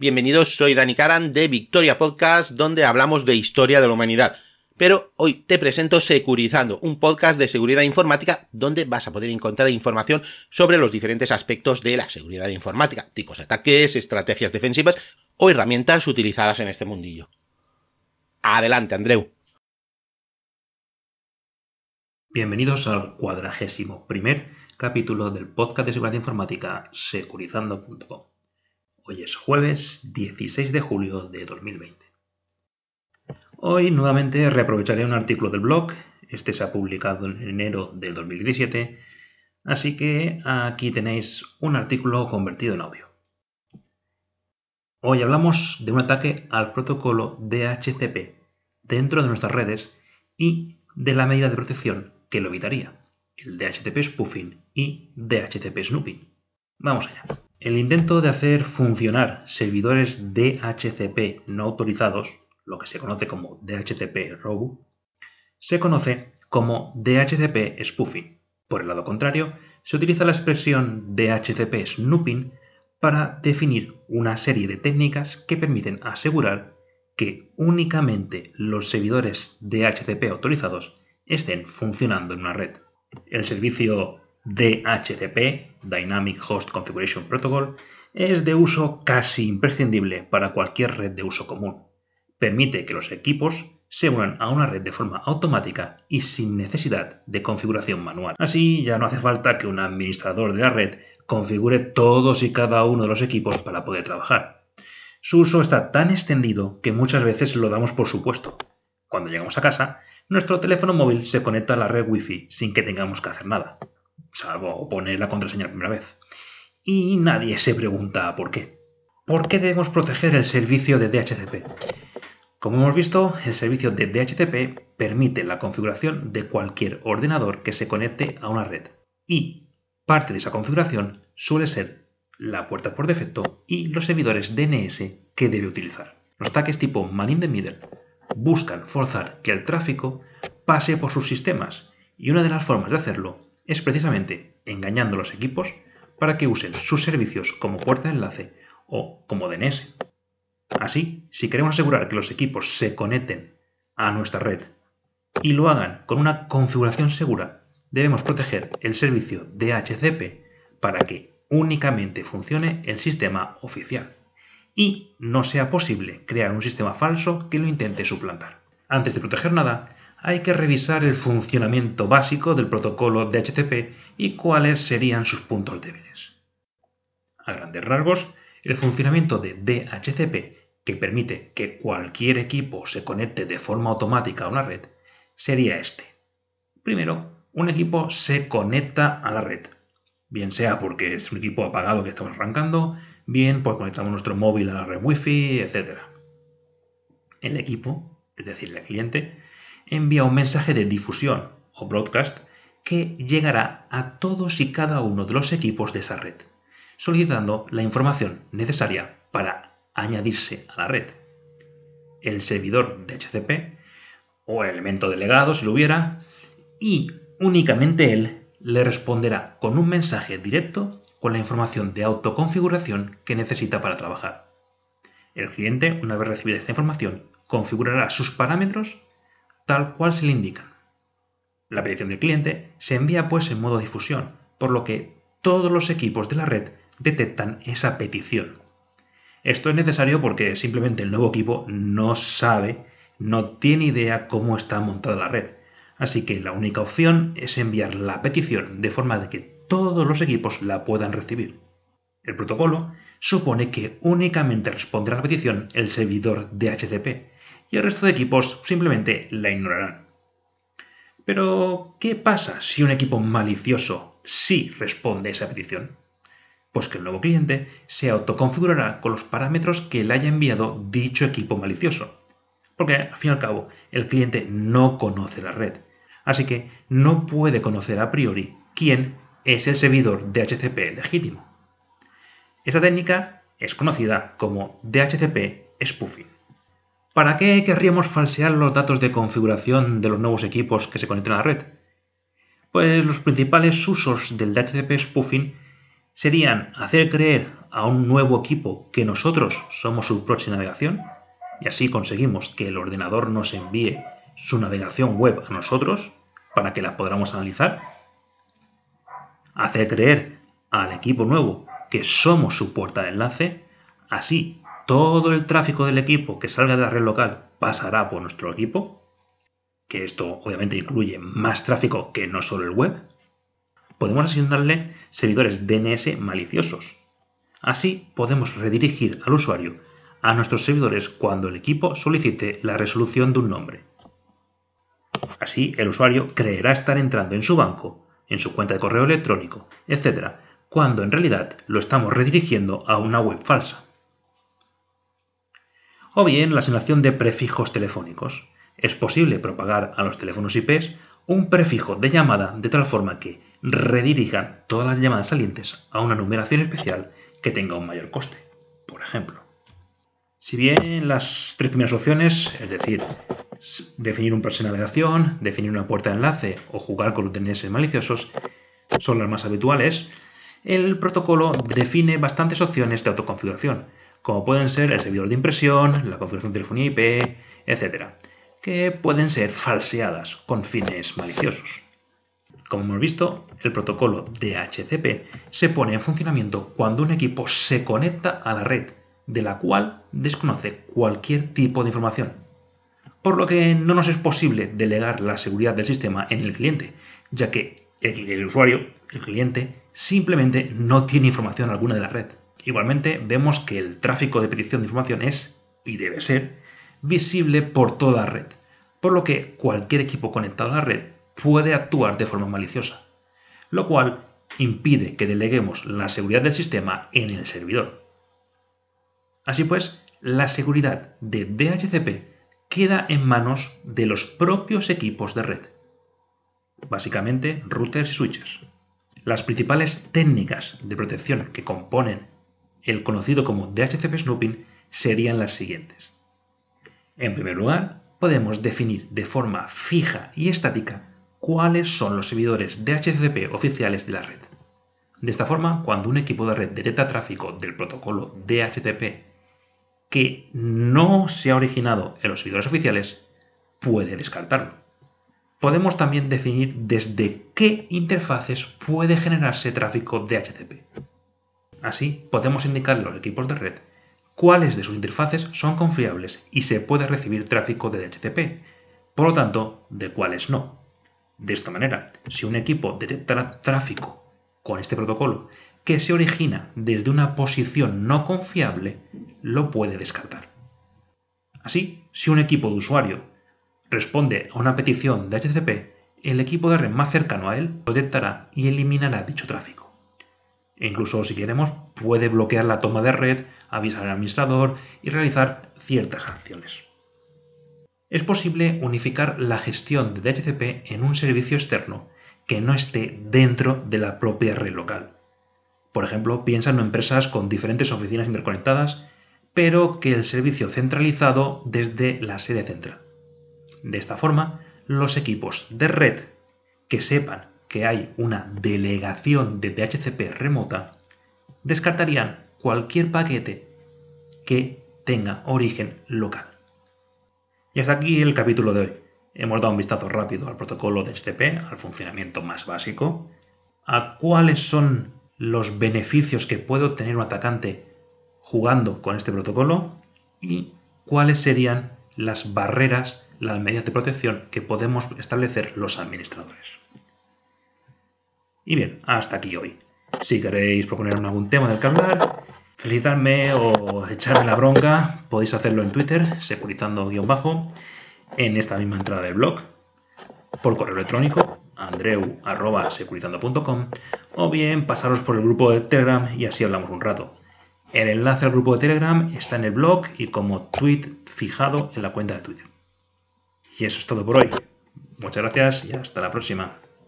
Bienvenidos, soy Dani Karan de Victoria Podcast, donde hablamos de historia de la humanidad. Pero hoy te presento Securizando, un podcast de seguridad informática donde vas a poder encontrar información sobre los diferentes aspectos de la seguridad informática, tipos de ataques, estrategias defensivas o herramientas utilizadas en este mundillo. Adelante, Andreu. Bienvenidos al cuadragésimo primer capítulo del podcast de seguridad informática securizando.com. Hoy es jueves 16 de julio de 2020. Hoy nuevamente reaprovecharé un artículo del blog, este se ha publicado en enero del 2017, así que aquí tenéis un artículo convertido en audio. Hoy hablamos de un ataque al protocolo DHCP dentro de nuestras redes y de la medida de protección que lo evitaría, el DHCP spoofing y DHCP snooping. Vamos allá. El intento de hacer funcionar servidores DHCP no autorizados, lo que se conoce como DHCP rogue, se conoce como DHCP spoofing. Por el lado contrario, se utiliza la expresión DHCP snooping para definir una serie de técnicas que permiten asegurar que únicamente los servidores DHCP autorizados estén funcionando en una red. El servicio DHCP, Dynamic Host Configuration Protocol, es de uso casi imprescindible para cualquier red de uso común. Permite que los equipos se unan a una red de forma automática y sin necesidad de configuración manual. Así ya no hace falta que un administrador de la red configure todos y cada uno de los equipos para poder trabajar. Su uso está tan extendido que muchas veces lo damos por supuesto. Cuando llegamos a casa, nuestro teléfono móvil se conecta a la red Wi-Fi sin que tengamos que hacer nada salvo poner la contraseña primera vez. Y nadie se pregunta por qué. ¿Por qué debemos proteger el servicio de DHCP? Como hemos visto, el servicio de DHCP permite la configuración de cualquier ordenador que se conecte a una red. Y parte de esa configuración suele ser la puerta por defecto y los servidores DNS que debe utilizar. Los ataques tipo man in the middle buscan forzar que el tráfico pase por sus sistemas y una de las formas de hacerlo es precisamente engañando a los equipos para que usen sus servicios como puerta de enlace o como DNS. Así, si queremos asegurar que los equipos se conecten a nuestra red y lo hagan con una configuración segura, debemos proteger el servicio DHCP para que únicamente funcione el sistema oficial y no sea posible crear un sistema falso que lo intente suplantar. Antes de proteger nada, hay que revisar el funcionamiento básico del protocolo DHCP y cuáles serían sus puntos débiles. A grandes rasgos, el funcionamiento de DHCP, que permite que cualquier equipo se conecte de forma automática a una red, sería este. Primero, un equipo se conecta a la red, bien sea porque es un equipo apagado que estamos arrancando, bien porque conectamos nuestro móvil a la red Wi-Fi, etc. El equipo, es decir, el cliente, envía un mensaje de difusión o broadcast que llegará a todos y cada uno de los equipos de esa red, solicitando la información necesaria para añadirse a la red. El servidor de HCP o el elemento delegado, si lo hubiera, y únicamente él le responderá con un mensaje directo con la información de autoconfiguración que necesita para trabajar. El cliente, una vez recibida esta información, configurará sus parámetros tal cual se le indica. La petición del cliente se envía pues en modo difusión, por lo que todos los equipos de la red detectan esa petición. Esto es necesario porque simplemente el nuevo equipo no sabe, no tiene idea cómo está montada la red. Así que la única opción es enviar la petición de forma de que todos los equipos la puedan recibir. El protocolo supone que únicamente responderá a la petición el servidor DHCP, y el resto de equipos simplemente la ignorarán. Pero, ¿qué pasa si un equipo malicioso sí responde a esa petición? Pues que el nuevo cliente se autoconfigurará con los parámetros que le haya enviado dicho equipo malicioso. Porque, al fin y al cabo, el cliente no conoce la red. Así que no puede conocer a priori quién es el servidor DHCP legítimo. Esta técnica es conocida como DHCP spoofing. ¿Para qué querríamos falsear los datos de configuración de los nuevos equipos que se conecten a la red? Pues los principales usos del DHCP spoofing serían hacer creer a un nuevo equipo que nosotros somos su proxy navegación y así conseguimos que el ordenador nos envíe su navegación web a nosotros para que la podamos analizar. Hacer creer al equipo nuevo que somos su puerta de enlace, así todo el tráfico del equipo que salga de la red local pasará por nuestro equipo, que esto obviamente incluye más tráfico que no solo el web. Podemos asignarle servidores DNS maliciosos. Así podemos redirigir al usuario a nuestros servidores cuando el equipo solicite la resolución de un nombre. Así el usuario creerá estar entrando en su banco, en su cuenta de correo electrónico, etc., cuando en realidad lo estamos redirigiendo a una web falsa. O bien la asignación de prefijos telefónicos. Es posible propagar a los teléfonos IPs un prefijo de llamada de tal forma que redirijan todas las llamadas salientes a una numeración especial que tenga un mayor coste, por ejemplo. Si bien las tres primeras opciones, es decir, definir un proxy de navegación, definir una puerta de enlace o jugar con DNS maliciosos, son las más habituales, el protocolo define bastantes opciones de autoconfiguración, como pueden ser el servidor de impresión, la configuración de telefonía IP, etc., que pueden ser falseadas con fines maliciosos. Como hemos visto, el protocolo DHCP se pone en funcionamiento cuando un equipo se conecta a la red, de la cual desconoce cualquier tipo de información. Por lo que no nos es posible delegar la seguridad del sistema en el cliente, ya que el, usuario, el cliente, simplemente no tiene información alguna de la red. Igualmente, vemos que el tráfico de petición de información es, y debe ser, visible por toda red, por lo que cualquier equipo conectado a la red puede actuar de forma maliciosa, lo cual impide que deleguemos la seguridad del sistema en el servidor. Así pues, la seguridad de DHCP queda en manos de los propios equipos de red, básicamente routers y switches. Las principales técnicas de protección que componen el conocido como DHCP snooping serían las siguientes. En primer lugar, podemos definir de forma fija y estática cuáles son los servidores DHCP oficiales de la red. De esta forma, cuando un equipo de red detecta tráfico del protocolo DHCP que no se ha originado en los servidores oficiales, puede descartarlo. Podemos también definir desde qué interfaces puede generarse tráfico DHCP. Así, podemos indicarle a los equipos de red cuáles de sus interfaces son confiables y se puede recibir tráfico de DHCP, por lo tanto, de cuáles no. De esta manera, si un equipo detecta tráfico con este protocolo que se origina desde una posición no confiable, lo puede descartar. Así, si un equipo de usuario responde a una petición de HCP, el equipo de red más cercano a él lo detectará y eliminará dicho tráfico. E incluso, si queremos, puede bloquear la toma de red, avisar al administrador y realizar ciertas acciones. Es posible unificar la gestión de DHCP en un servicio externo que no esté dentro de la propia red local. Por ejemplo, piensa en empresas con diferentes oficinas interconectadas, pero que el servicio centralizado desde la sede central. De esta forma, los equipos de red que sepan que hay una delegación de DHCP remota descartarían cualquier paquete que tenga origen local. Y hasta aquí el capítulo de hoy. Hemos dado un vistazo rápido al protocolo DHCP, al funcionamiento más básico, a cuáles son los beneficios que puede obtener un atacante jugando con este protocolo y cuáles serían las barreras, las medidas de protección que podemos establecer los administradores. Y bien, hasta aquí hoy. Si queréis proponerme algún tema del que hablar, felicitarme o echarme la bronca, podéis hacerlo en Twitter, securizando-bajo, en esta misma entrada del blog, por correo electrónico, andreu.securizando.com, o bien pasaros por el grupo de Telegram y así hablamos un rato. El enlace al grupo de Telegram está en el blog y como tweet fijado en la cuenta de Twitter. Y eso es todo por hoy. Muchas gracias y hasta la próxima.